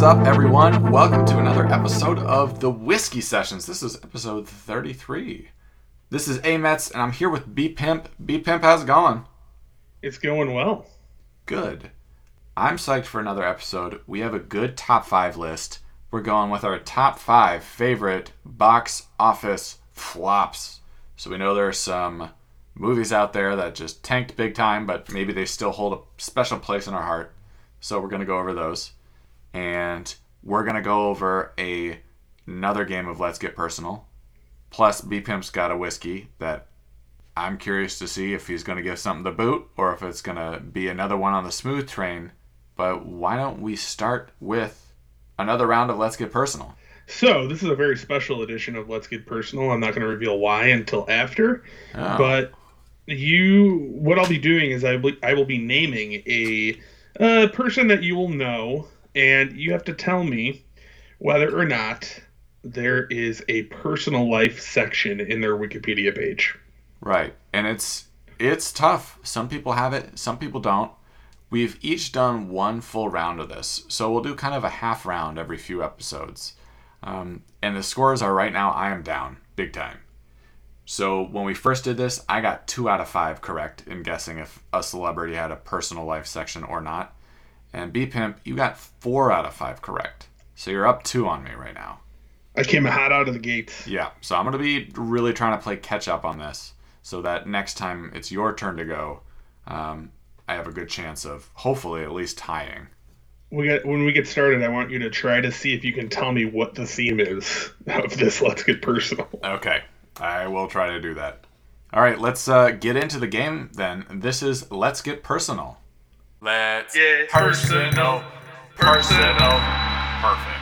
What is up, everyone? Welcome to another episode of the Whiskey Sessions. This is episode 33. This is Amets, and I'm here with B Pimp. B Pimp, how's it going? It's going well. Good. I'm psyched for another episode. We have a good top five list. We're going with our top five favorite box office flops. So we know there are some movies out there that just tanked big time, but maybe they still hold a special place in our heart. So we're going to go over those. And we're going to go over a another game of Let's Get Personal. Plus, B Pimp's got a whiskey that I'm curious to see if he's going to give something to boot or if it's going to be another one on the smooth train. But why don't we start with another round of Let's Get Personal? So, this is a very special edition of Let's Get Personal. I'm not going to reveal why until after. Oh. But you, what I'll be doing is I will, I will be naming a uh, person that you will know, and you have to tell me whether or not there is a personal life section in their Wikipedia page. Right. And it's it's tough. Some people have it, some people don't. We've each done one full round of this. So we'll do kind of a half round every few episodes. Um, and the scores are right now I am down big time. So when we first did this, I got two out of five correct in guessing if a celebrity had a personal life section or not. And B Pimp, you got four out of five correct. So you're up two on me right now. I came hot out of the gate. Yeah, so I'm going to be really trying to play catch up on this so that next time it's your turn to go, um, I have a good chance of hopefully at least tying. We get when we get started. I want you to try to see if you can tell me what the theme is of this. Let's get personal. Okay, I will try to do that. All right, let's uh, get into the game then. This is Let's Get Personal. Let's Get personal, personal, perfect.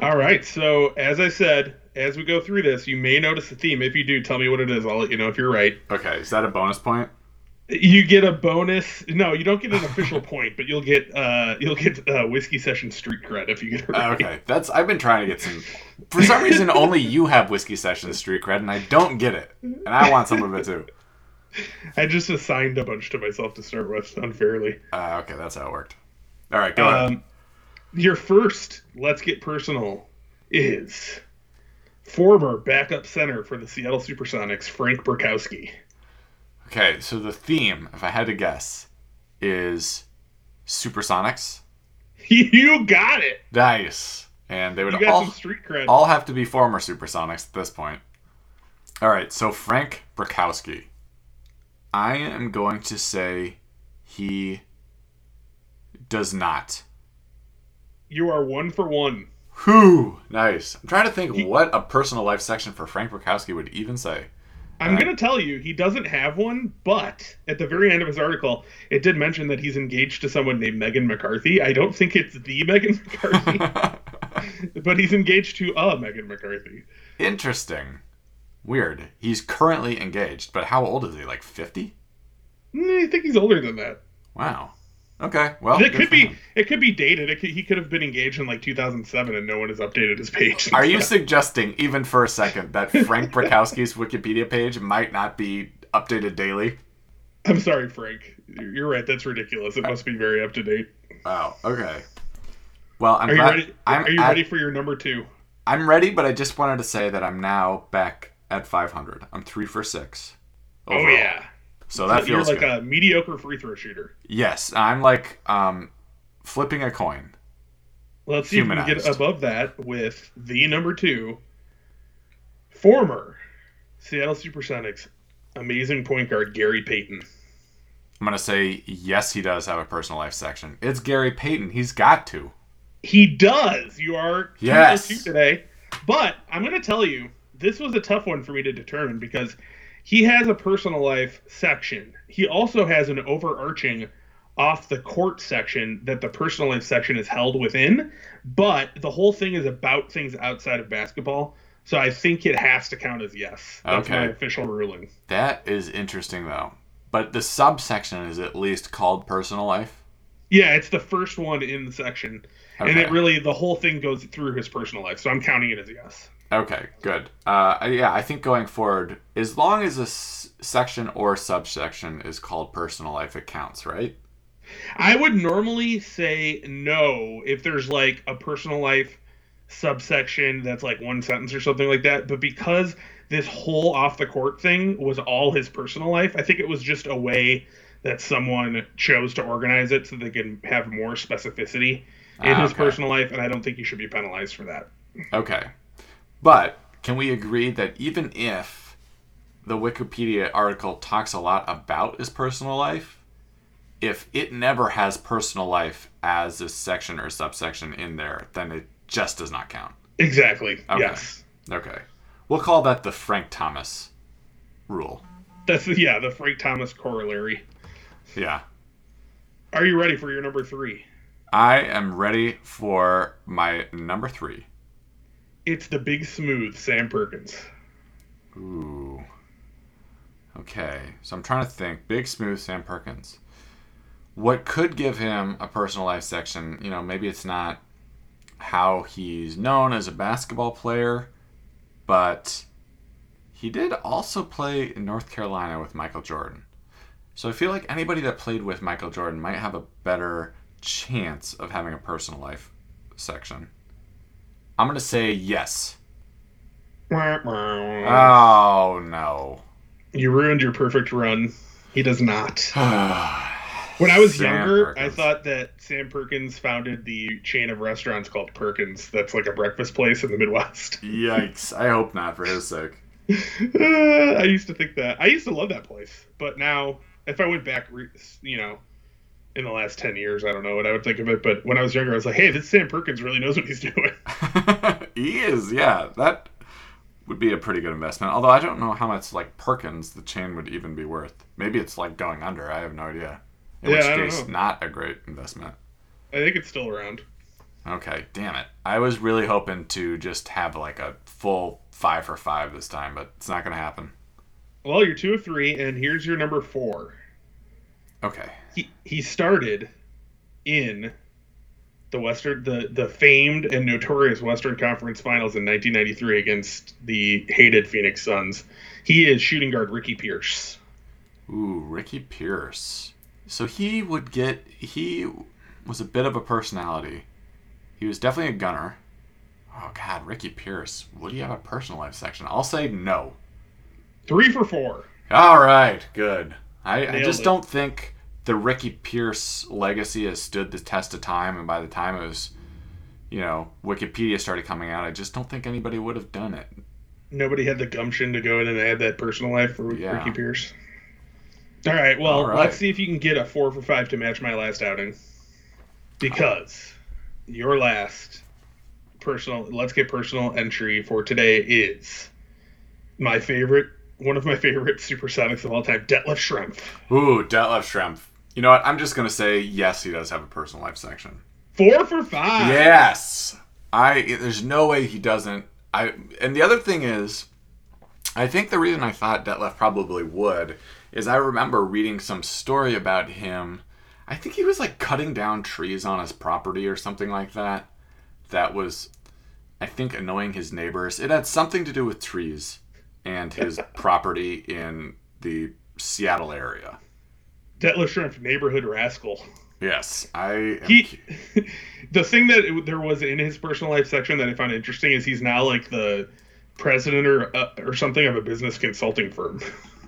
All right. So as I said, as we go through this, you may notice a theme. If you do, tell me what it is. I'll let you know if you're right. Okay, is that a bonus point? You get a bonus. No, you don't get an official point, but you'll get uh you'll get uh, whiskey session street cred if you get it right. Okay, that's I've been trying to get some. For some reason, only you have whiskey session street cred, and I don't get it, and I want some of it too. I just assigned a bunch to myself to start with unfairly. Uh, okay, that's how it worked. All right, go. Um, your first, let's get personal, is former backup center for the Seattle Supersonics, Frank Brickowski. Okay, so the theme, if I had to guess, is Supersonics. You got it. Nice, and they would all some street cred. all have to be former Supersonics at this point. All right, so Frank Brickowski. I am going to say he does not. You are one for one. Whew, nice. I'm trying to think what a personal life section for Frank Brickowski would even say. I'm Alright. going to tell you, he doesn't have one, but at the very end of his article, it did mention that he's engaged to someone named Megan McCarthy. I don't think it's the Megan McCarthy, but he's engaged to uh, a Megan McCarthy. Interesting. Weird. He's currently engaged, but how old is he? Like 50? Mm, I think he's older than that. Wow. Okay. Well, it could be him. it could be dated. It could, he could have been engaged in like 2007 and no one has updated his page. Are you suggesting, even for a second, that Frank Brickowski's Wikipedia page might not be updated daily? I'm sorry, Frank. You're right. That's ridiculous. It must be very up to date. Wow. Okay. Well, I'm Are you glad- ready? I'm Are you at- ready for your number two? I'm ready, but I just wanted to say that I'm now back at 500. I'm three for six. Oh yeah. So that You're feels like good. a mediocre free throw shooter. Yes, I'm like um, flipping a coin. Let's see if we can get above that with the number two, former Seattle SuperSonics amazing point guard Gary Payton. I'm gonna say yes, he does have a personal life section. It's Gary Payton. He's got to. He does. You are Yes. two today. But I'm going to tell you, this was a tough one for me to determine because he has a personal life section. He also has an overarching off the court section that the personal life section is held within. But the whole thing is about things outside of basketball. So I think it has to count as yes. That's my Okay. official ruling. That is interesting though. But the subsection is at least called personal life. Yeah, it's the first one in the section. And it really, the whole thing goes through his personal life. So I'm counting it as yes. Okay, good. Uh, yeah, I think going forward, as long as a s- section or subsection is called personal life, it counts, right? I would normally say no if there's like a personal life subsection that's like one sentence or something like that. But because this whole off the court thing was all his personal life, I think it was just a way that someone chose to organize it so they can have more specificity in Ah, his okay. personal life, and I don't think he should be penalized for that. Okay. But can we agree that even if the Wikipedia article talks a lot about his personal life, if it never has personal life as a section or subsection in there, then it just does not count. Exactly. Okay. Yes. Okay. We'll call that the Frank Thomas rule. That's yeah, the Frank Thomas corollary. Yeah. Are you ready for your number three? I am ready for my number three. It's the big smooth Sam Perkins. Ooh. Okay, so I'm trying to think. Big Smooth Sam Perkins. What could give him a personal life section? You know, maybe it's not how he's known as a basketball player, but he did also play in North Carolina with Michael Jordan. So I feel like anybody that played with Michael Jordan might have a better chance of having a personal life section. I'm going to say yes. Oh, no. You ruined your perfect run. He does not. When I was Sam younger, I thought that Sam Perkins founded the chain of restaurants called Perkins. That's like a breakfast place in the Midwest. Yikes. I hope not for his sake. Uh, I used to think that. I used to love that place, but now if I went back, you know, in the last ten years, I don't know what I would think of it. But when I was younger, I was like, "Hey, this Sam Perkins really knows what he's doing." he is, yeah. That would be a pretty good investment. Although I don't know how much like Perkins the chain would even be worth. Maybe it's like going under. I have no idea. In Yeah, which I case, not a great investment. I think it's still around. Okay, damn it. I was really hoping to just have like a full five for five this time, but it's not going to happen. Well, you're two of three, and here's your number four. Okay. He he started in the Western the the famed and notorious Western Conference Finals in 1993 against the hated Phoenix Suns. He is shooting guard Ricky Pierce. Ooh, Ricky Pierce. So he would get. He was a bit of a personality. He was definitely a gunner. Oh God, Ricky Pierce. Would he have a personal life section? I'll say no. Three for four. All right, good. I, I just it. don't think the Ricky Pierce legacy has stood the test of time, and by the time it was, you know, Wikipedia started coming out, I just don't think anybody would have done it. Nobody had the gumption to go in and add that personal life for Yeah. Ricky Pierce. All right, well, All right. let's see if you can get a four for five to match my last outing. Because your last personal, let's get personal entry for today is my favorite, one of my favorite supersonics of all time, Detlef Schrempf. Ooh, Detlef Schrempf. You know what? I'm just gonna say yes. He does have a personal life section. Four for five. Yes. I there's no way he doesn't. I and the other thing is I think the reason I thought Detlef probably would is I remember reading some story about him. I think he was like cutting down trees on his property or something like that. That was I think annoying his neighbors. It had something to do with trees and his property in the Seattle area. Detlef Schrempf, neighborhood rascal. Yes, I he the thing that it, there was in his personal life section that I found interesting is he's now like the president or uh, or something of a business consulting firm.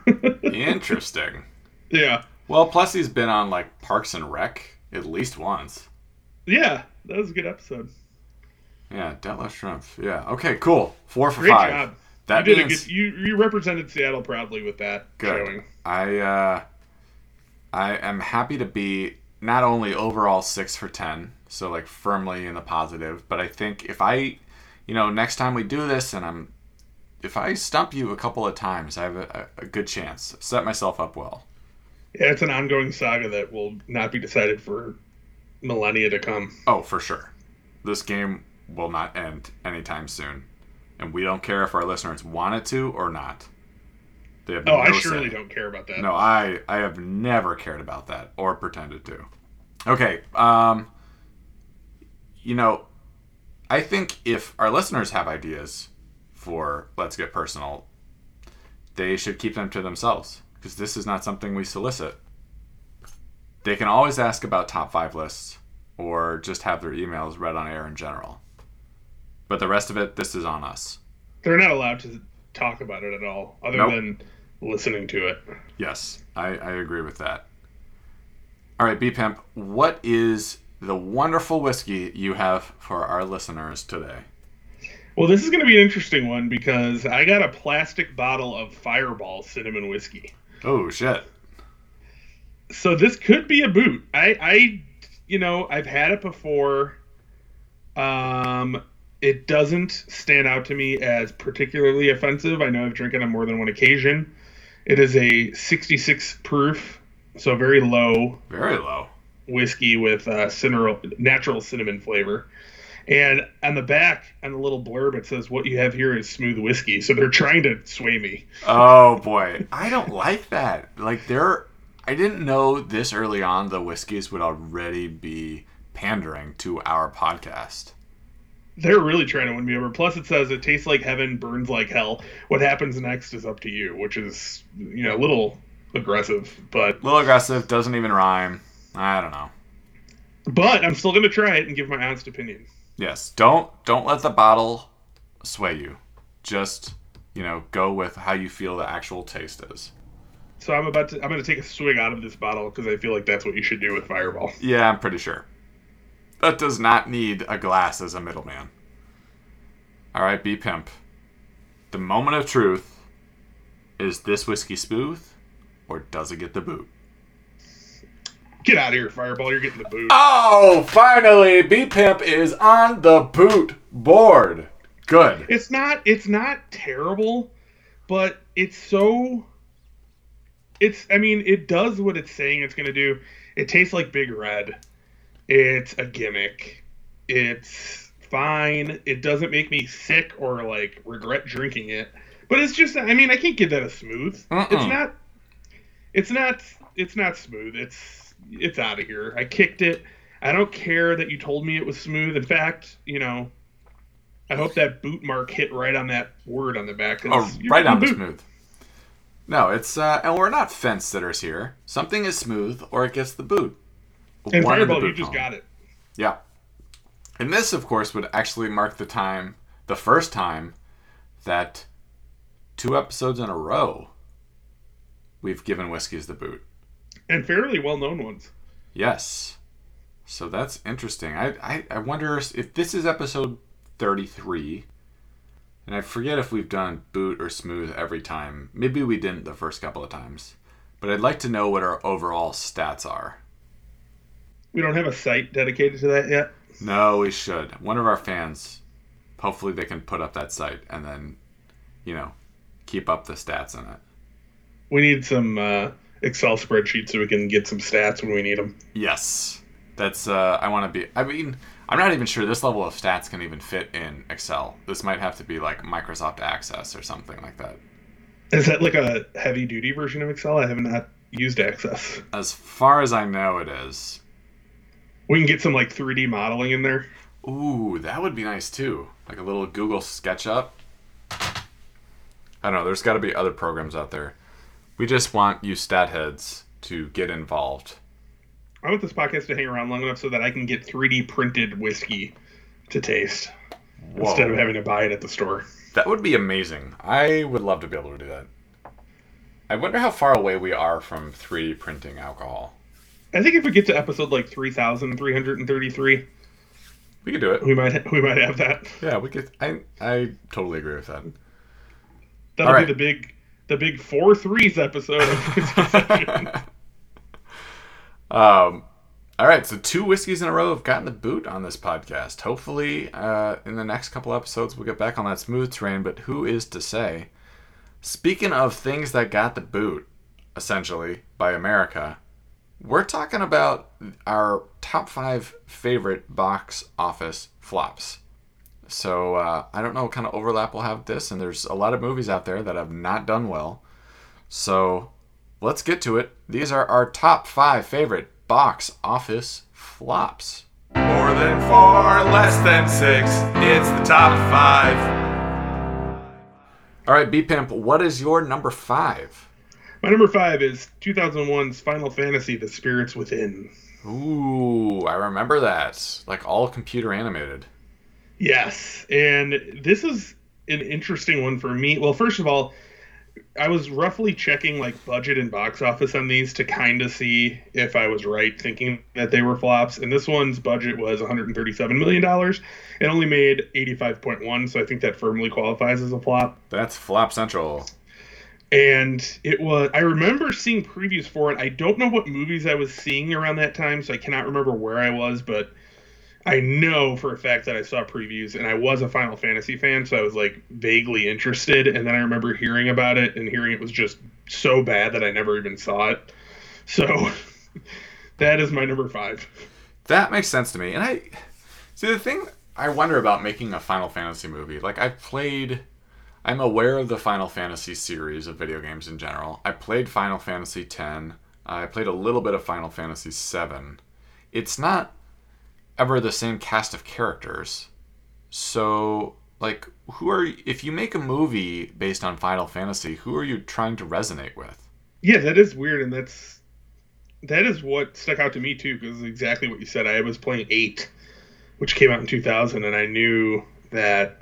interesting. yeah, Well, plus he's been on like Parks and Rec at least once. yeah, that was a good episode. Yeah, Detlef Schrempf. Yeah. Okay, cool. Four for Great five. job. That you means good. You you represented Seattle proudly with that good. showing. I uh, I am happy to be not only overall six for ten, so like firmly in the positive, but I think if I, you know, next time we do this and I'm, if I stump you a couple of times, I have a, a good chance. Set myself up well. Yeah, it's an ongoing saga that will not be decided for millennia to come. Oh, for sure. This game will not end anytime soon. And we don't care if our listeners want it to or not. They have Oh, I surely say. don't care about that. No, I I have never cared about that or pretended to. Okay, um you know, I think if our listeners have ideas for let's get personal, they should keep them to themselves because this is not something we solicit. They can always ask about top five lists or just have their emails read on air in general. But the rest of it, this is on us. They're not allowed to talk about it at all, other Nope. than listening to it. Yes, I, I agree with that. All right, B Pimp, what is the wonderful whiskey you have for our listeners today? Well, this is going to be an interesting one because I got a plastic bottle of Fireball cinnamon whiskey. Oh, shit. So this could be a boot. I, I, you know, I've had it before. Um, it doesn't stand out to me as particularly offensive. I know I've drinking on more than one occasion. It is a 66 proof, so very low Very low. whiskey with uh, cinnamon, natural cinnamon flavor. And on the back, on the little blurb, it says, "What you have here is smooth whiskey." So they're trying to sway me. Oh, boy. I don't like that. Like, there, I didn't know this early on the whiskeys would already be pandering to our podcast. They're really trying to win me over. Plus, it says it tastes like heaven, burns like hell. What happens next is up to you, which is you know a little aggressive, but A little aggressive, doesn't even rhyme. I don't know. but I'm still gonna try it and give my honest opinion. Yes, don't don't let the bottle sway you. Just, you know, go with how you feel the actual taste is. So I'm about to I'm gonna take a swig out of this bottle because I feel like that's what you should do with Fireball. Yeah, I'm pretty sure. That does not need a glass as a middleman. All right, B Pimp. The moment of truth is this whiskey smooth or does it get the boot? Get out of here, Fireball! You're getting the boot. Oh, finally, B Pimp is on the boot board. Good. It's not it's not terrible, but it's so it's I mean, it does what it's saying it's gonna do. It tastes like Big Red. It's a gimmick. It's fine. It doesn't make me sick or like regret drinking it. But it's just I mean, I can't give that a smooth. It's Mm-mm. not it's not it's not smooth. It's it's out of here. I kicked it. I don't care that you told me it was smooth. In fact, you know, I hope that boot mark hit right on that word on the back. Oh, right on the boot. smooth. No, it's uh, and we're not fence sitters here. Something is smooth or it gets the boot. And One Fireball, you just got it. Yeah. And this, of course, would actually mark the time, the first time that two episodes in a row we've given whiskeys the boot. And fairly well known ones. Yes. So that's interesting. I, I, I wonder if this is episode 33. And I forget if we've done boot or smooth every time. Maybe we didn't the first couple of times. But I'd like to know what our overall stats are. We don't have a site dedicated to that yet. No, we should. One of our fans, hopefully they can put up that site and then, you know, keep up the stats in it. We need some uh, Excel spreadsheets so we can get some stats when we need them. Yes. That's, uh, I want to be, I mean, I'm not even sure this level of stats can even fit in Excel. This might have to be like Microsoft Access or something like that. Is that like a heavy duty version of Excel? I have not used Access. As far as I know, it is. We can get some like 3D modeling in there. Ooh, that would be nice too. Like a little Google SketchUp. I don't know. There's got to be other programs out there. We just want you stat heads to get involved. I want this podcast to hang around long enough so that I can get 3D printed whiskey to taste Whoa. instead of having to buy it at the store. That would be amazing. I would love to be able to do that. I wonder how far away we are from 3D printing alcohol. I think if we get to episode like 3,333, We could do it. we might we might have that. Yeah, we could. I I totally agree with that. That'll All right. be the big the big four threes episode of Whiskey Session. um, all right, so two whiskeys in a row have gotten the boot on this podcast. Hopefully, uh, in the next couple episodes, we'll get back on that smooth terrain. But who is to say? Speaking of things that got the boot, essentially by America, we're talking about our top five favorite box office flops. So uh, I don't know what kind of overlap we'll have this, and there's a lot of movies out there that have not done well. So let's get to it. These are our top five favorite box office flops. More than four, less than six. It's the top five. All right, B Pimp, what is your number five? My number five is 2001's Final Fantasy: The Spirits Within. Ooh, I remember that. Like all computer animated. Yes, and this is an interesting one for me. Well, first of all, I was roughly checking like budget and box office on these to kind of see if I was right thinking that they were flops. And this one's budget was 137 million dollars. It only made 85.1, so I think that firmly qualifies as a flop. That's flop central. And it was I remember seeing previews for it. I don't know what movies I was seeing around that time, so I cannot remember where I was, but I know for a fact that I saw previews and I was a Final Fantasy fan, so I was like vaguely interested. And then I remember hearing about it and hearing it was just so bad that I never even saw it. So that is my number five. That makes sense to me. And I see the thing I wonder about making a Final Fantasy movie. Like I've played I'm aware of the Final Fantasy series of video games in general. I played Final Fantasy X. I played a little bit of Final Fantasy VII. It's not ever the same cast of characters. So, like, who are if you make a movie based on Final Fantasy, who are you trying to resonate with? Yeah, that is weird, and that's that is what stuck out to me too, because exactly what you said. I was playing eight, which came out in 2000, and I knew that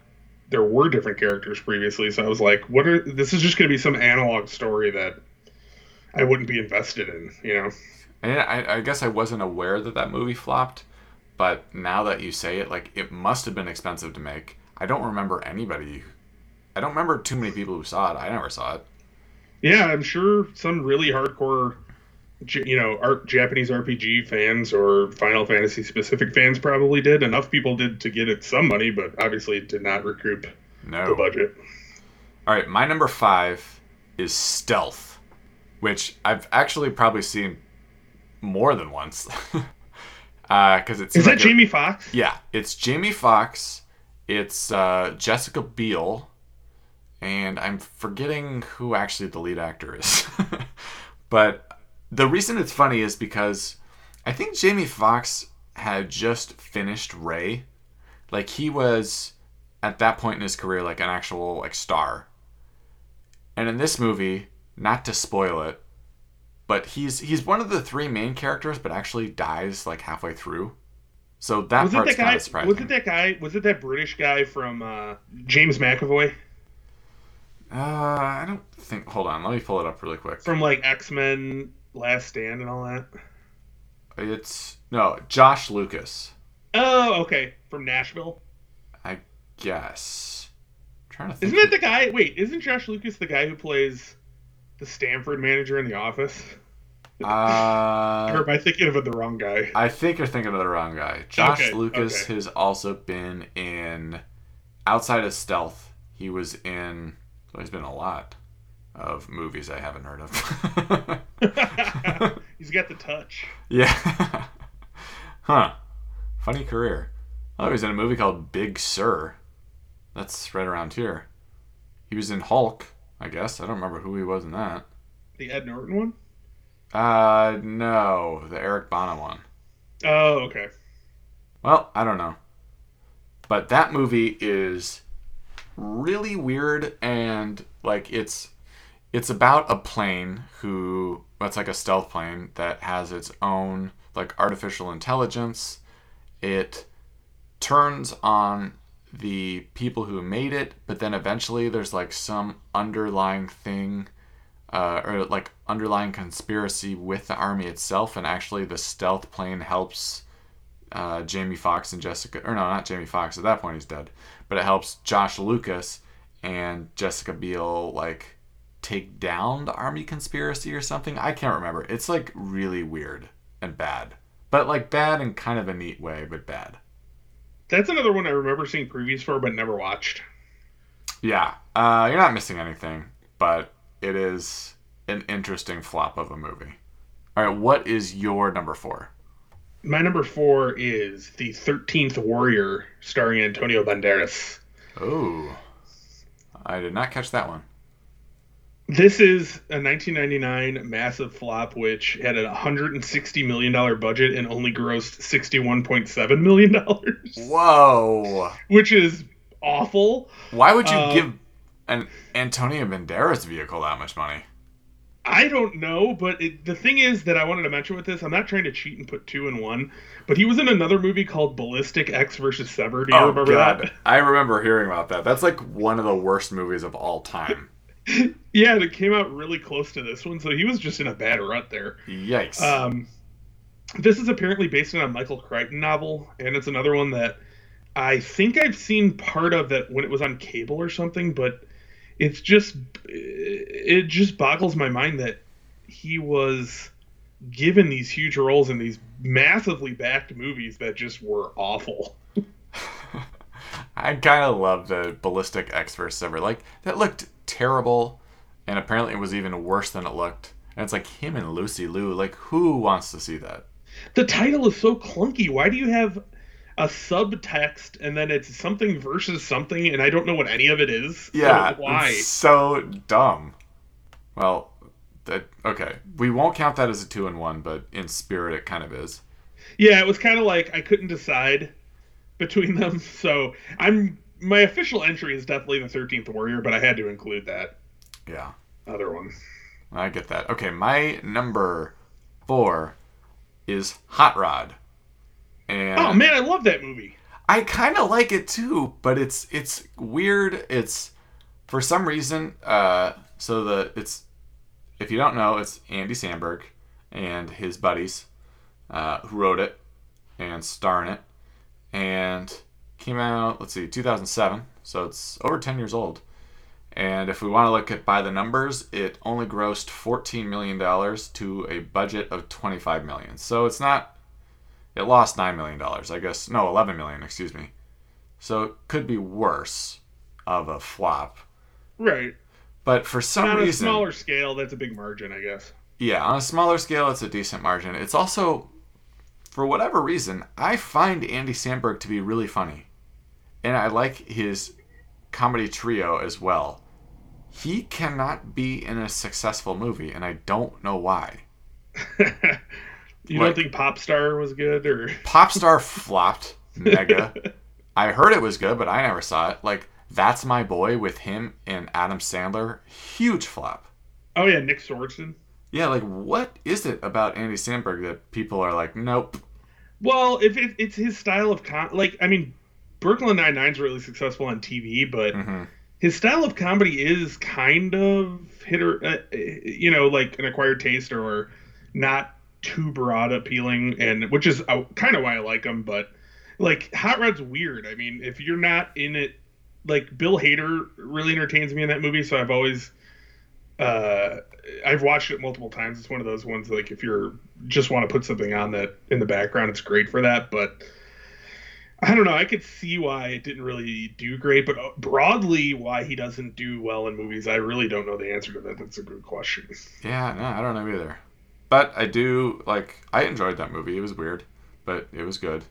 there were different characters previously. So I was like, "What are this? Is just going to be some analog story that I wouldn't be invested in," you know? And I, I guess I wasn't aware that that movie flopped but now that you say it, like it must have been expensive to make. I don't remember anybody. I don't remember too many people who saw it. I never saw it. Yeah, I'm sure some really hardcore, you know, art, Japanese RPG fans or Final Fantasy specific fans probably did. Enough people did to get it some money, but obviously it did not recoup no. the budget. All right, my number five is Stealth, which I've actually probably seen more than once. because uh, it's is that Jamie Foxx? Yeah, it's Jamie Foxx. It's uh, Jessica Biel, and I'm forgetting who actually the lead actor is. but the reason it's funny is because I think Jamie Foxx had just finished Ray. Like he was at that point in his career like an actual like star. And in this movie, not to spoil it, but he's he's one of the three main characters, but actually dies like halfway through. So that was part's kind of surprising. Was it that guy? Was it that British guy from uh, James McAvoy? Uh, I don't think. Hold on, let me pull it up really quick. From like X Men Last Stand and all that. It's no Josh Lucas. Oh, okay, from Nashville. I guess. I'm trying to think. Isn't that the guy? Wait, isn't Josh Lucas the guy who plays the Stamford manager in The Office? Uh, or am I thinking of the wrong guy? I think you're thinking of the wrong guy. Josh okay, Lucas okay. has also been in outside of Stealth. He was in. Well, he's been a lot of movies I haven't heard of. he's got the touch. Yeah. huh. Funny career. Oh, he was in a movie called Big Sur. That's right around here. He was in Hulk. I guess. I don't remember who he was in that. The Ed Norton one? Uh, no, the Eric Bana one. Oh, okay. Well, I don't know. But that movie is really weird and like it's it's about a plane who that's like a stealth plane that has its own like artificial intelligence. It turns on the people who made it, but then eventually there's like some underlying thing uh, or like underlying conspiracy with the army itself, and actually the stealth plane helps uh, Jamie Foxx and Jessica, or no, not Jamie Foxx. At that point, he's dead, but it helps Josh Lucas and Jessica Biel like take down the army conspiracy or something. I can't remember. It's like really weird and bad, but like bad in kind of a neat way, but bad. That's another one I remember seeing previews for, but never watched. Yeah, uh, you're not missing anything, but it is an interesting flop of a movie. All right, what is your number four? My number four is the Thirteenth Warrior, starring Antonio Banderas. Oh, I did not catch that one. This is a 1999 massive flop, which had a 160 million dollar budget and only grossed 61.7 million dollars. Whoa! Which is awful. Why would you uh, give an Antonio Banderas vehicle that much money? I don't know, but it, the thing is that I wanted to mention with this, I'm not trying to cheat and put two in one, but he was in another movie called Ballistic Ecks versus Sever. Do you oh remember god, that? I remember hearing about that. That's like one of the worst movies of all time. Yeah, and it came out really close to this one, so he was just in a bad rut there. Yikes. Um, this is apparently based on a Michael Crichton novel, and it's another one that I think I've seen part of that when it was on cable or something, but it's just it just boggles my mind that he was given these huge roles in these massively backed movies that just were awful. I kind of love the ballistic Ecks versus Sever. Like that looked terrible, and apparently it was even worse than it looked. And it's like him and Lucy Liu. Like who wants to see that? The title is so clunky. Why do you have a subtext and then it's something versus something, and I don't know what any of it is? Yeah, So why? it's so dumb. Well, that okay. We won't count that as a two and one, but in spirit, it kind of is. Yeah, it was kind of like I couldn't decide between them. So I'm my official entry is definitely the Thirteenth Warrior, but I had to include that Yeah, other one. I get that. Okay, my number four is Hot Rod, and Oh man, I love that movie. I kind of like it too, but it's it's weird. It's for some reason. Uh, so the it's if you don't know, it's Andy Samberg and his buddies uh, who wrote it and star in it, and came out. Let's see, 2007. So it's over 10 years old. And if we want to look at by the numbers, it only grossed 14 million dollars to a budget of 25 million. So it's not it lost nine million dollars, I guess. No, eleven million. Excuse me. So it could be worse of a flop. Right. But for some on reason, a smaller scale, that's a big margin, I guess. yeah, on a smaller scale, it's a decent margin. It's also, for whatever reason, I find Andy Samberg to be really funny, and I like his comedy trio as well. He cannot be in a successful movie, and I don't know why. you Like- don't think Popstar was good, or Popstar flopped mega. I heard it was good, but I never saw it. Like That's My Boy with him and Adam Sandler, huge flop. oh yeah, Nick Swardson. Yeah, like what is it about Andy Samberg that people are like, nope. Well, if it, it's his style of com, like I mean, Brooklyn Nine Nine's really successful on TV, but hmm his style of comedy is kind of hit or uh, you know like an acquired taste or not too broad appealing and which is uh, kind of why i like him but like hot rod's weird. I mean if you're not in it like bill hader really entertains me in that movie so i've always uh i've watched it multiple times. It's one of those ones like if you're just want to put something on that in the background it's great for that but I don't know. I could see why it didn't really do great, but uh, broadly, why he doesn't do well in movies, I really don't know the answer to that. That's a good question. Yeah, no, I don't know either. But I do like. I enjoyed that movie. It was weird, but it was good.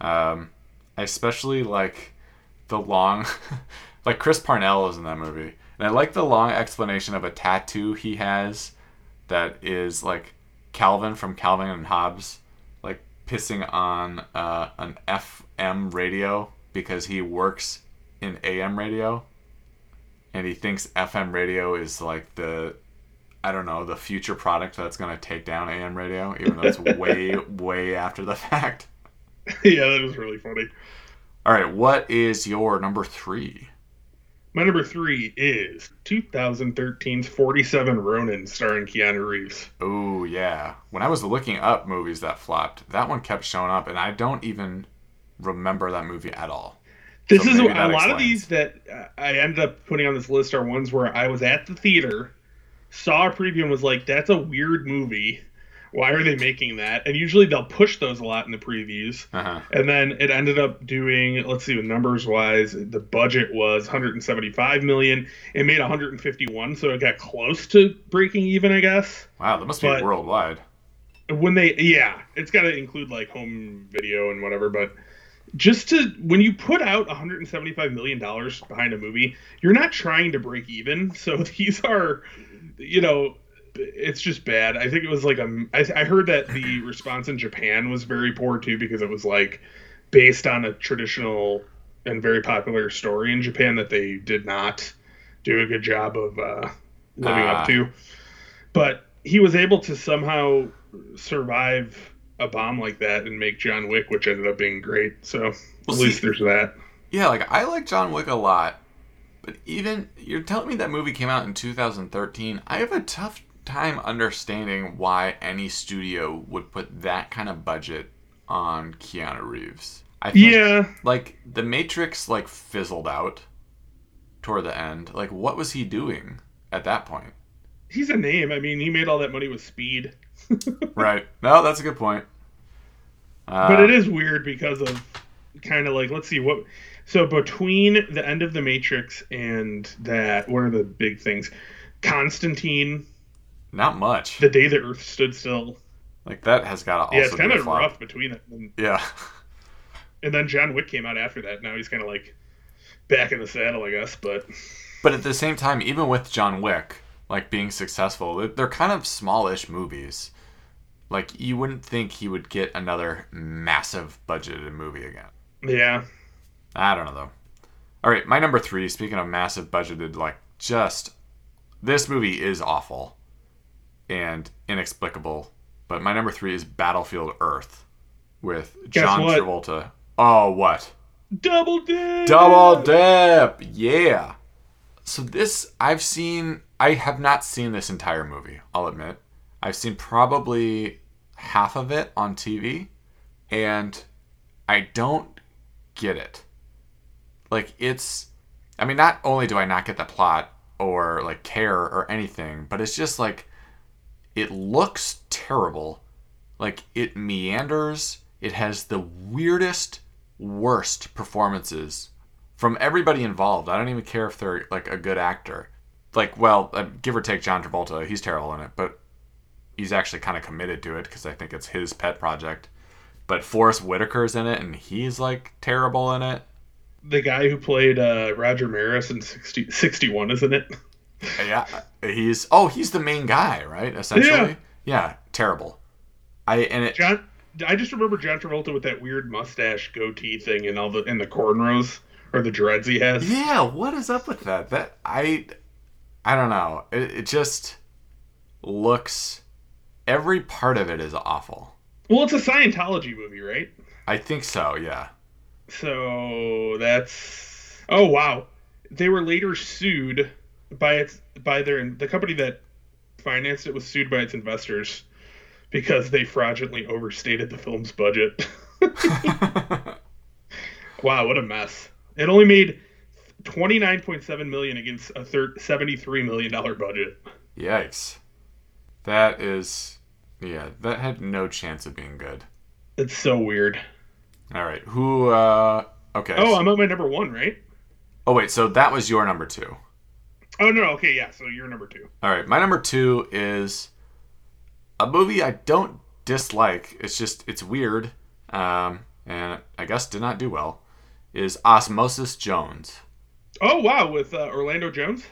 Um, I especially like the long, like Chris Parnell is in that movie, and I like the long explanation of a tattoo he has that is like Calvin from Calvin and Hobbes, pissing on uh, an FM radio because he works in AM radio, and he thinks FM radio is like the I don't know, the future product that's going to take down AM radio, even though it's way, way after the fact. yeah, that was really funny. All right, what is your number three? My number three is 2013's 47 Ronin, starring Keanu Reeves. Oh, yeah. When I was looking up movies that flopped, that one kept showing up, and I don't even remember that movie at all. This So is a lot of these that I ended up putting on this list are ones where I was at the theater, saw a preview, and was like, "That's a weird movie. Why are they making that?" And usually they'll push those a lot in the previews. Uh-huh. And then it ended up doing, let's see, numbers wise, the budget was 175 million. It made 151, so it got close to breaking even, I guess. Wow, that must be worldwide. When they, yeah, it's got to include like home video and whatever, but just to when you put out 175 million dollars behind a movie, you're not trying to break even. So these are, you know, it's just bad. I think it was like a. I, I heard that the response in Japan was very poor too because it was like based on a traditional and very popular story in Japan that they did not do a good job of uh, living Ah. up to. but he was able to somehow survive a bomb like that and make John Wick, which ended up being great. So Well, at see- least there's that. Yeah, like I like John Wick a lot, but even you're telling me that movie came out in 2013. I have a tough time understanding why any studio would put that kind of budget on Keanu Reeves. I think Yeah, like The Matrix like fizzled out toward the end. Like what was he doing at that point? he's a name. I mean, he made all that money with Speed. Right. No, that's a good point. Uh, but it is weird because of kind of like let's see what so between the end of the matrix and that what are the big things constantine not much. the day the earth stood still Like that has got to also yeah it's kind of rough between it and, Yeah. and then john wick came out after that now he's kind of like back in the saddle i guess but But at the same time, even with John Wick, like being successful, they're kind of smallish movies. Like you wouldn't think he would get another massive budgeted movie again. yeah I don't know though. All right, my number three. Speaking of massive budgeted, like just this movie is awful and inexplicable. But my number three is Battlefield Earth with Guess John what? Travolta. Oh, what? double dip Double dip, yeah. So this I've seen. I have not seen this entire movie. I'll admit. I've seen probably half of it on TV, and I don't get it. Like it's. I mean, not only do I not get the plot or like care or anything, but it's just like it looks terrible. Like it meanders. It has the weirdest, worst performances from everybody involved. I don't even care if they're like a good actor. Like, well, uh, give or take John Travolta, he's terrible in it, but he's actually kind of committed to it because I think it's his pet project. But Forest Whitaker's in it, and he's like terrible in it. the guy who played uh, roger maris in 60, 61 isn't it Yeah, he's oh, he's the main guy, right? Essentially, yeah, terrible. I and it john i just remember john travolta with that weird mustache goatee thing and all the and the cornrows or the dreads he has Yeah, what is up with that? That I I don't know. It, it just looks every part of it is awful. well it's a scientology movie right I think so, yeah. So that's oh wow, they were later sued by its by their the company that financed it was sued by its investors because they fraudulently overstated the film's budget. wow, what a mess! It only made twenty nine point seven million against a thir- seventy three million dollar budget. Yikes. That is yeah, that had no chance of being good. It's so weird. All right. Who uh okay. Oh, I'm at my number one, right? oh wait, so that was your number 2. Oh no, okay, yeah. So you're number two. All right, my number 2 is a movie I don't dislike. It's just it's weird. Um and I guess did not do well. Is Osmosis Jones. Oh wow, with uh, Orlando Jones.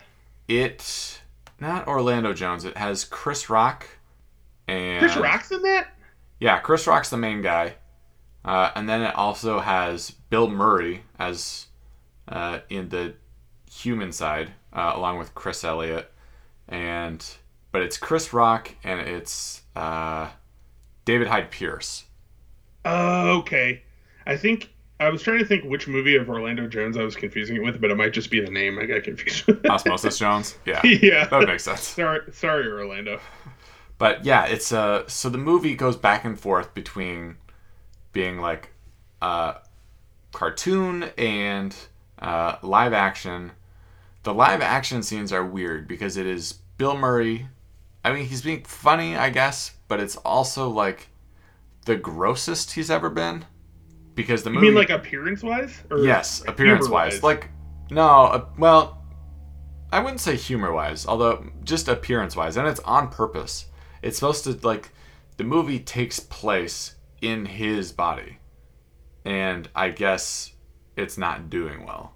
It not Orlando Jones. It has Chris Rock and Chris Rock's in that. Yeah, Chris Rock's the main guy, uh, and then it also has Bill Murray as uh, in the human side, uh, along with Chris Elliott, and but it's Chris Rock and it's uh, David Hyde Pierce. Oh, okay. I think I was trying to think which movie of Orlando Jones I was confusing it with, but it might just be the name I got confused with. Osmosis Jones. Yeah, yeah. that would make sense. Sorry, sorry, Orlando. But yeah, it's uh so the movie goes back and forth between being like uh cartoon and uh live action. The live action scenes are weird because it is Bill Murray. I mean, he's being funny, I guess, but it's also like the grossest he's ever been because the You movie mean like appearance wise? Yes, appearance wise. Like, no, uh, well, I wouldn't say humor wise, although just appearance wise. And it's on purpose. It's supposed to, like, the movie takes place in his body. And I guess it's not doing well.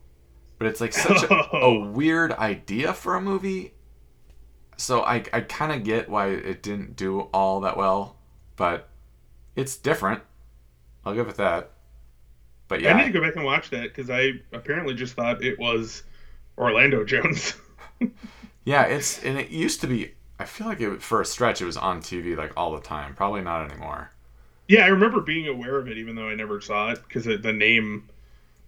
But it's like such a, a weird idea for a movie. So I, I kind of get why it didn't do all that well. But it's different. I'll give it that. But yeah. I need to go back and watch that because I apparently just thought it was Orlando Jones. Yeah, it's and it used to be. I feel like it for a stretch it was on TV like all the time. Probably not anymore. Yeah, I remember being aware of it, even though I never saw it, because the name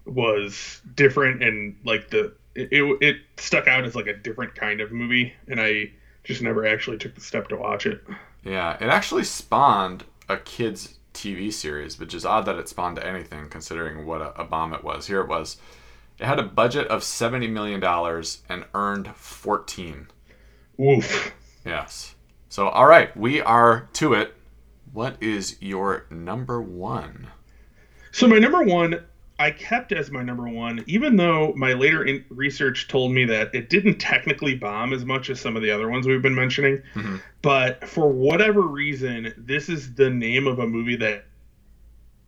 was different and like the it, it, stuck out as like a different kind of movie, and I just never actually took the step to watch it. Yeah, it actually spawned a kids TV series, which is odd that it spawned to anything considering what a, a bomb it was. Here it was. It had a budget of seventy million dollars and earned fourteen. Oof. Yes. So all right, we are to it. What is your number one? So my number one, I kept as my number one, even though my later in- research told me that it didn't technically bomb as much as some of the other ones we've been mentioning. Mm-hmm. But for whatever reason, this is the name of a movie that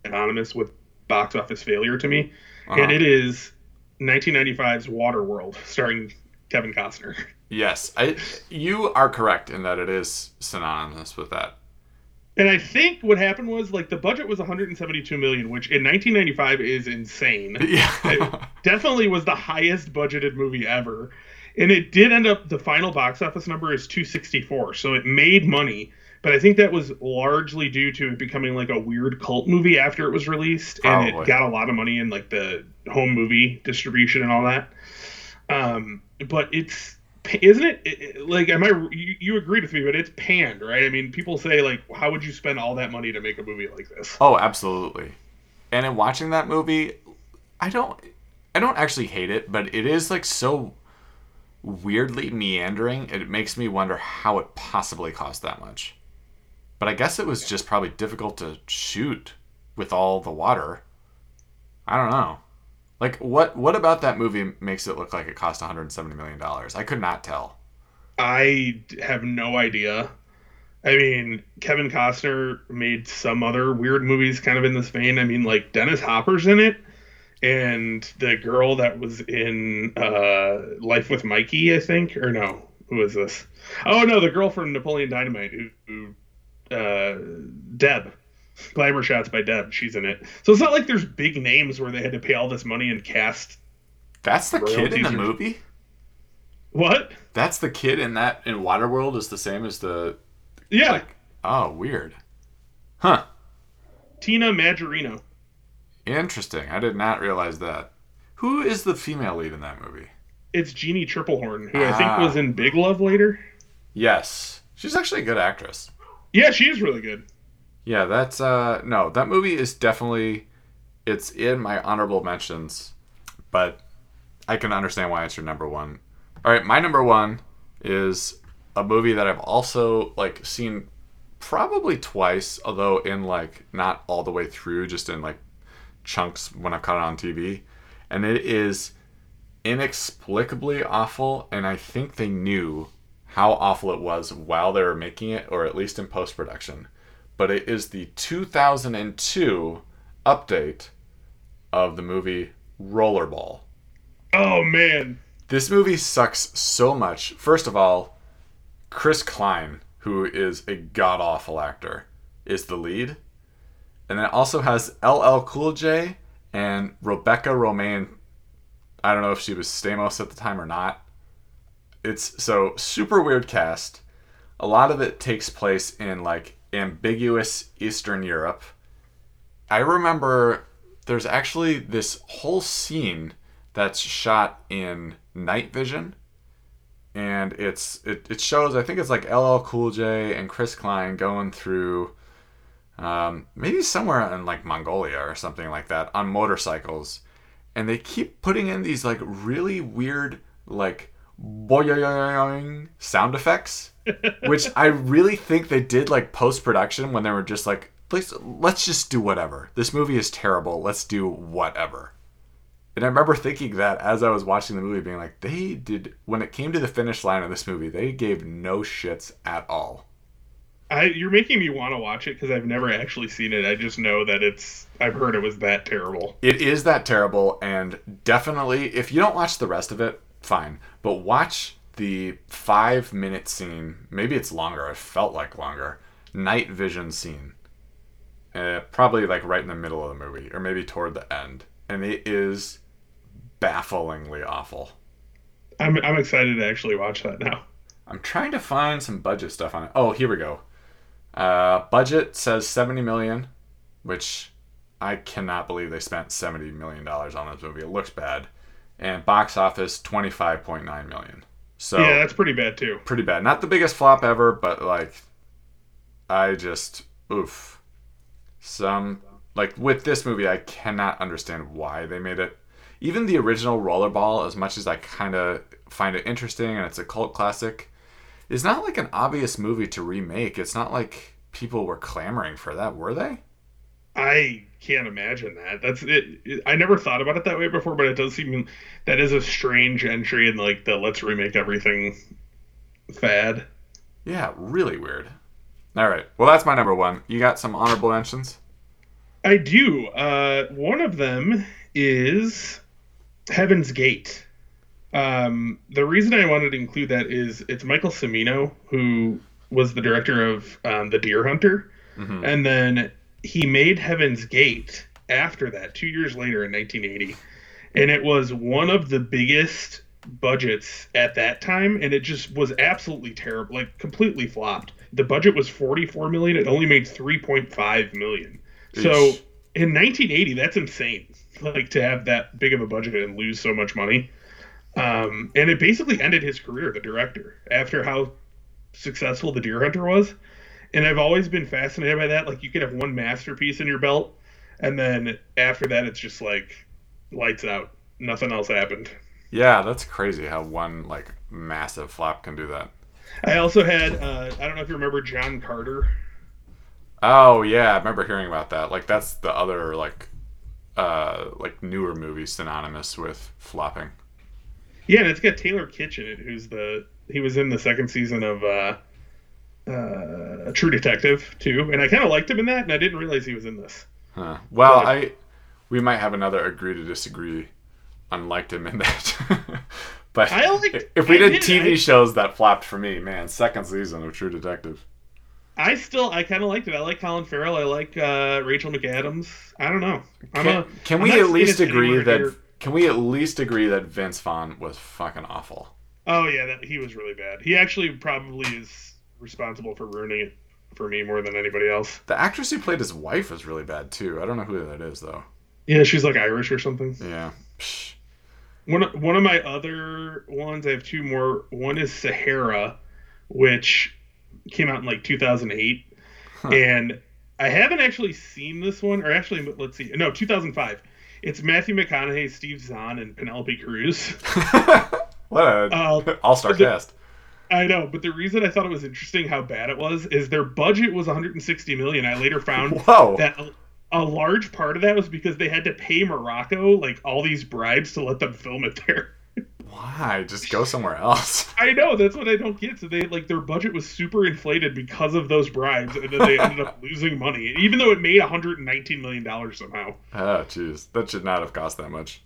anonymous with box office failure to me, Uh-huh. and it is 1995's Waterworld, starring Kevin Costner. Yes, I. You are correct in that it is synonymous with that. And I think what happened was like the budget was 172 million, which in 1995 is insane. Yeah. Definitely was the highest budgeted movie ever. And it did end up the final box office number is 264. So it made money, but I think that was largely due to it becoming like a weird cult movie after it was released and Probably. it got a lot of money in like the home movie distribution and all that. Um but it's isn't it, like am i you, you agreed with me but it's panned right i mean people say like how would you spend all that money to make a movie like this Oh, absolutely. And in watching that movie, I don't I don't actually hate it, but it is like so weirdly meandering. It makes me wonder how it possibly cost that much. But I guess it was just probably difficult to shoot with all the water. I don't know. Like what what about that movie makes it look like it cost 170 million dollars? I could not tell. I have no idea i mean kevin costner made some other weird movies kind of in this vein i mean like dennis hopper's in it and the girl that was in uh life with mikey i think or no who is this oh no the girl from napoleon dynamite who, who uh deb glamour shots by deb she's in it so it's not like there's big names where they had to pay all this money and cast That's the kid in the are- movie? what That's the kid in that in Waterworld is the same as the yeah like oh, weird. Huh. tina majorino Interesting. I did not realize that. Who is the female lead in that movie? it's jeanne tripplehorn who i think Ah. was in big love later Yes. She's actually a good actress. yeah she is really good Yeah, that's uh no, that movie is definitely it's in my honorable mentions, but I can understand why it's your number 1. All right, my number 1 is a movie that I've also like seen probably twice, although in like not all the way through, just in like chunks when I've caught it on TV. And it is inexplicably awful, and I think they knew how awful it was while they were making it, or at least in post production. But it is the 2002 update of the movie Rollerball. oh man This movie sucks so much. First of all, Chris Klein, who is a god awful actor, is the lead. And then it also has LL Cool J and Rebecca Romijn. I don't know if she was Stamos at the time or not. It's so super weird cast. A lot of it takes place in like ambiguous Eastern Europe. I remember there's actually this whole scene that's shot in night vision and it's it, it shows i think it's like ll cool j and chris klein going through um, maybe somewhere in like mongolia or something like that on motorcycles and they keep putting in these like really weird like boing sound effects which i really think they did like post-production when they were just like please let's just do whatever this movie is terrible let's do whatever and I remember thinking that as I was watching the movie, being like, they did, when it came to the finish line of this movie, they gave no shits at all. I, you're making me want to watch it because I've never actually seen it. I just know that it's. I've heard it was that terrible. It is that terrible, and definitely, if you don't watch the rest of it, fine. But watch the five minute scene. Maybe it's longer. It felt like longer. Night vision scene. Uh, probably like right in the middle of the movie, or maybe toward the end. And it is bafflingly awful. I'm I'm excited to actually watch that now. I'm trying to find some budget stuff on it. Oh, here we go. Uh, budget says 70 million, which I cannot believe they spent 70 million dollars on this movie. It looks bad. And box office 25.9 million. So yeah, that's pretty bad too. pretty bad. Not the biggest flop ever, but like I just oof. Some like with this movie I cannot understand why they made it. Even the original Rollerball, as much as I kind of find it interesting and it's a cult classic, is not like an obvious movie to remake. It's not like people were clamoring for that, were they? I can't imagine that. That's it, it. I never thought about it that way before, but it does seem that is a strange entry in like the let's remake everything fad. Yeah, really weird. All right. Well, that's my number one. You got some honorable mentions? I do. Uh, one of them is Heaven's Gate. Um, the reason I wanted to include that is it's Michael Cimino who was the director of um, The Deer Hunter, Mhm. and then he made Heaven's Gate after that, two years later in 1980, and it was one of the biggest budgets at that time, and it just was absolutely terrible, like completely flopped. The budget was 44 million; it only made 3.5 million. So in 1980, that's insane. Like to have that big of a budget and lose so much money. Um, and it basically ended his career, the director, after how successful the Deer Hunter was. And I've always been fascinated by that. Like you could have one masterpiece in your belt, and then after that, it's just like lights out. Nothing else happened. Yeah, that's crazy how one like massive flop can do that. I also had uh, I don't know if you remember John Carter. Oh yeah, I remember hearing about that. Like that's the other like uh like newer movie synonymous with flopping. Yeah, and it's got Taylor Kitsch in it, who's the he was in the second season of uh, uh, True Detective too, and I kind of liked him in that, and I didn't realize he was in this. Huh. Well, Yeah. I we might have another agree to disagree unliked him in that. but I liked- if we I did did, TV I- shows that flopped for me, man, second season of True Detective. I still I kind of liked it. I like Colin Farrell. I like uh, Rachel McAdams. I don't know. Can, a, can we at least agree that near- can we at least agree that Vince Vaughn was fucking awful? Oh yeah, that he was really bad. He actually probably is responsible for ruining it for me more than anybody else. The actress who played his wife was really bad too. I don't know who that is though. Yeah, she's like Irish or something. Yeah. Psh. One of, one of my other ones, I have two more. One is Sahara, which came out in like 2008, Huh. and I haven't actually seen this one, or actually, let's see, no, 2005. It's Matthew McConaughey, Steve Zahn, and Penelope Cruz. what a Uh, all-star the- cast. I know, but the reason I thought it was interesting how bad it was is their budget was 160 million. I later found Whoa. that a, a large part of that was because they had to pay Morocco like all these bribes to let them film it there. Why? Just go somewhere else. I know that's what I don't get. So they like their budget was super inflated because of those bribes, and then they ended up losing money, even though it made 119 million dollars somehow. Oh, jeez. That should not have cost that much.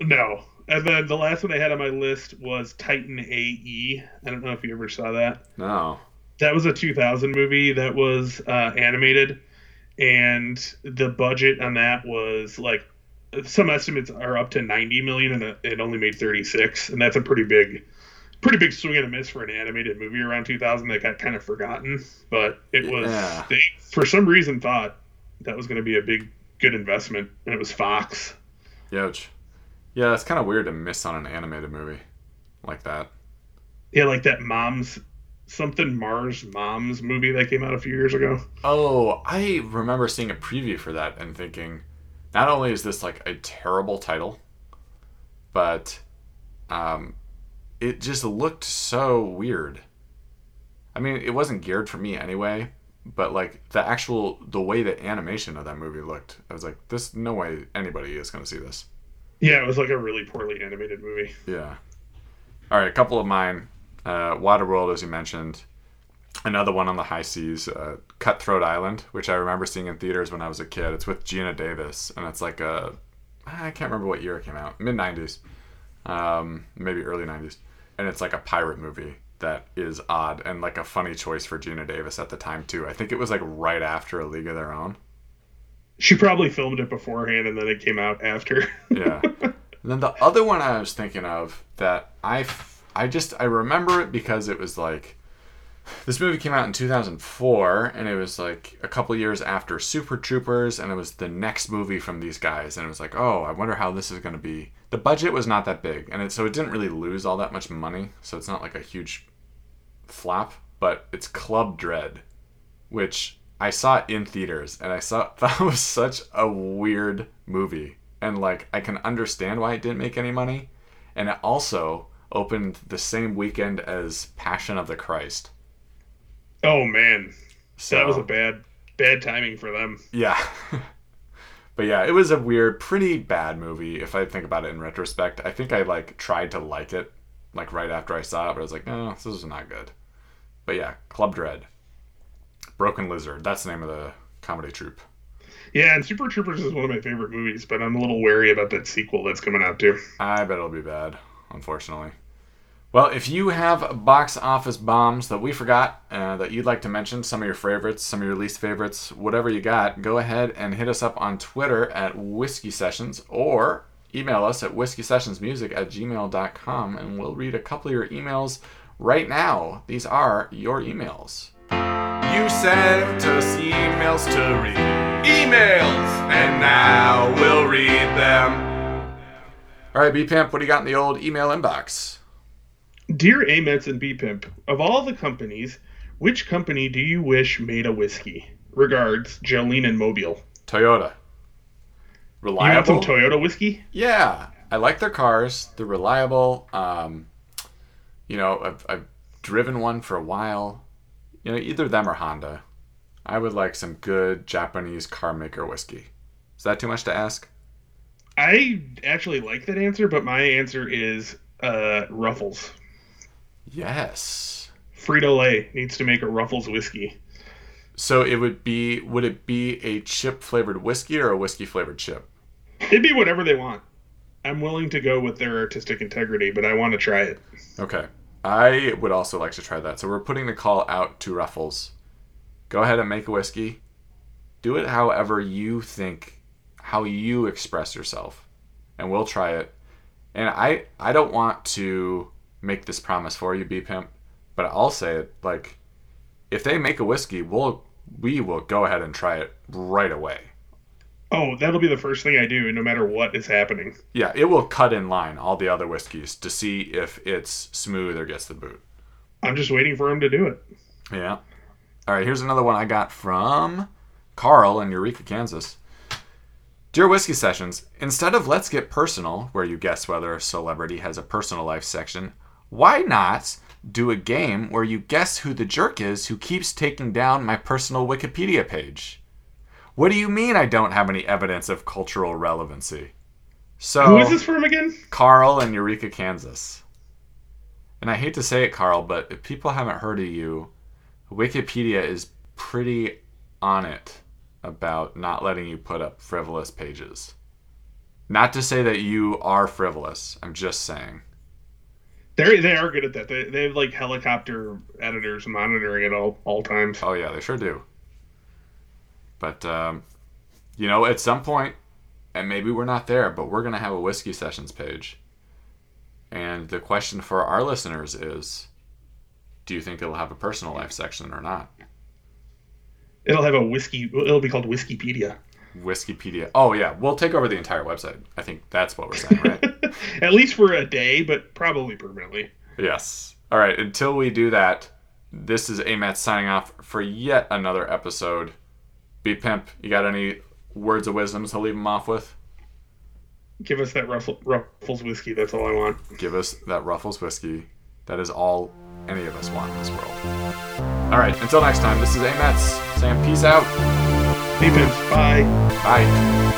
No. And then the last one I had on my list was Titan AE. I don't know if you ever saw that. No. That was a 2000 movie that was uh, animated, and the budget on that was like some estimates are up to 90 million, and it only made 36, and that's a pretty big, pretty big swing and a miss for an animated movie around 2000 that got kind of forgotten. But it was Yeah. they for some reason thought that was going to be a big good investment, and it was Fox. Yoch. Yeah, it's kind of weird to miss on an animated movie like that. Yeah, like that Moms something Mars Moms movie that came out a few years ago. Oh, I remember seeing a preview for that and thinking, not only is this like a terrible title, but um, it just looked so weird. I mean, it wasn't geared for me anyway, but like the actual the way the animation of that movie looked, I was like, this no way anybody is going to see this. Yeah, it was like a really poorly animated movie. Yeah. All right, a couple of mine. Uh, Waterworld, as you mentioned. Another one on the high seas, uh, Cutthroat Island, which I remember seeing in theaters when I was a kid. It's with Geena Davis, and it's like a I can't remember what year it came out, mid '90s, um, maybe early '90s, and it's like a pirate movie that is odd and like a funny choice for Geena Davis at the time too. I think it was like right after A League of Their Own. She probably filmed it beforehand and then it came out after. Yeah. and then the other one I was thinking of that I, I just I remember it because it was like this movie came out in 2004 and it was like a couple years after Super Troopers and it was the next movie from these guys and it was like, "Oh, I wonder how this is going to be." The budget was not that big and it, so it didn't really lose all that much money, so it's not like a huge flop, but it's Club Dread, which I saw it in theaters and I saw that was such a weird movie and like I can understand why it didn't make any money and it also opened the same weekend as Passion of the Christ. Oh man, So that was a bad bad timing for them. yeah. but yeah, it was a weird, pretty bad movie if I think about it in retrospect. I think I like tried to like it like right after I saw it, but I was like, "No, this is not good." But yeah, Club Dread. Broken Lizard, that's the name of the comedy troupe. Yeah, and Super Troopers is one of my favorite movies, but I'm a little wary about that sequel that's coming out too. I bet it'll be bad, unfortunately. Well, if you have box office bombs that we forgot uh, that you'd like to mention, some of your favorites, some of your least favorites, whatever you got, go ahead and hit us up on Twitter at Whiskey Sessions or email us at whiskey.sessionsmusic at gmail.com and we'll read a couple of your emails right now. These are your emails. You sent us emails to read. Emails! And now we'll read them. All right, B Pimp, what do you got in the old email inbox? Dear Amets and B Pimp, of all the companies, which company do you wish made a whiskey? Regards, Jolene and Mobile. Toyota. Reliable. You want some Toyota whiskey? yeah, I like their cars. They're reliable. Um, you know, I've, I've driven one for a while. You know, either them or Honda. I would like some good Japanese car maker whiskey. Is that too much to ask? I actually like that answer, but my answer is uh, Ruffles. Yes. Frito Lay needs to make a Ruffles whiskey. So it would be would it be a chip flavored whiskey or a whiskey flavored chip? It'd be whatever they want. I'm willing to go with their artistic integrity, but I want to try it. Okay. I would also like to try that. So we're putting the call out to Ruffles. Go ahead and make a whiskey. Do it however you think, how you express yourself, and we'll try it. And I, I don't want to make this promise for you, B Pimp, but I'll say it like, if they make a whiskey, we'll we will go ahead and try it right away. Oh, that'll be the first thing I do, no matter what is happening. Yeah, it will cut in line all the other whiskeys to see if it's smooth or gets the boot. I'm just waiting for him to do it. Yeah. All right, here's another one I got from Carl in Eureka, Kansas. Dear Whiskey Sessions, instead of Let's Get Personal, where you guess whether a celebrity has a personal life section, why not do a game where you guess who the jerk is who keeps taking down my personal Wikipedia page? What do you mean I don't have any evidence of cultural relevancy? So, Who is this from again? Carl in Eureka, Kansas. And I hate to say it, Carl, but if people haven't heard of you, Wikipedia is pretty on it about not letting you put up frivolous pages. Not to say that you are frivolous, I'm just saying. They they are good at that. They, they have like helicopter editors monitoring it all all times. Oh, yeah, they sure do. But, um, you know, at some point, and maybe we're not there, but we're going to have a Whiskey Sessions page. And the question for our listeners is do you think it'll have a personal life section or not? It'll have a whiskey. It'll be called Whiskeypedia. Wikipedia. Oh yeah, we'll take over the entire website. I think that's what we're saying, right? At least for a day, but probably permanently. yes. All right. Until we do that, this is Amat signing off for yet another episode. Be pimp. You got any words of wisdom to leave them off with? Give us that Ruffle, Ruffles whiskey. That's all I want. Give us that Ruffles whiskey. That is all any of us want in this world. All right. Until next time, this is Amats saying peace out. Hey, Pimps. Bye. Bye.